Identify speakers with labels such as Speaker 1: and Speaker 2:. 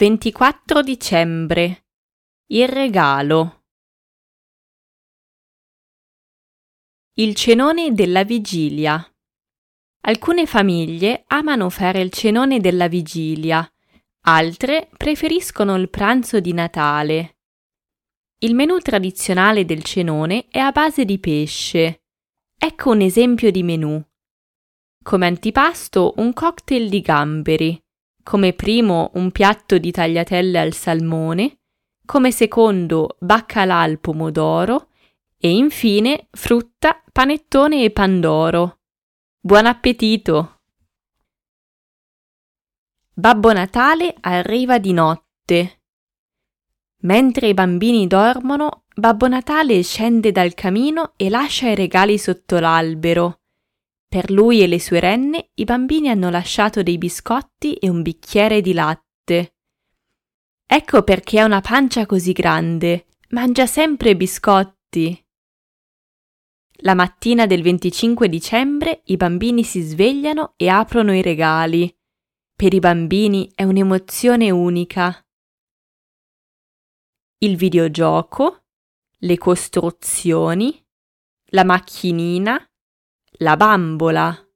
Speaker 1: 24 dicembre. Il regalo. Il cenone della vigilia. Alcune famiglie amano fare il cenone della vigilia, altre preferiscono il pranzo di Natale. Il menù tradizionale del cenone è a base di pesce. Ecco un esempio di menù. Come antipasto un cocktail di gamberi come primo un piatto di tagliatelle al salmone, come secondo baccalà al pomodoro e infine frutta, panettone e pandoro. Buon appetito! Babbo Natale arriva di notte. Mentre i bambini dormono, Babbo Natale scende dal camino e lascia i regali sotto l'albero per lui e le sue renne i bambini hanno lasciato dei biscotti e un bicchiere di latte. Ecco perché ha una pancia così grande. Mangia sempre biscotti. La mattina del 25 dicembre i bambini si svegliano e aprono i regali. Per i bambini è un'emozione unica. Il videogioco, le costruzioni, la macchinina, la bambola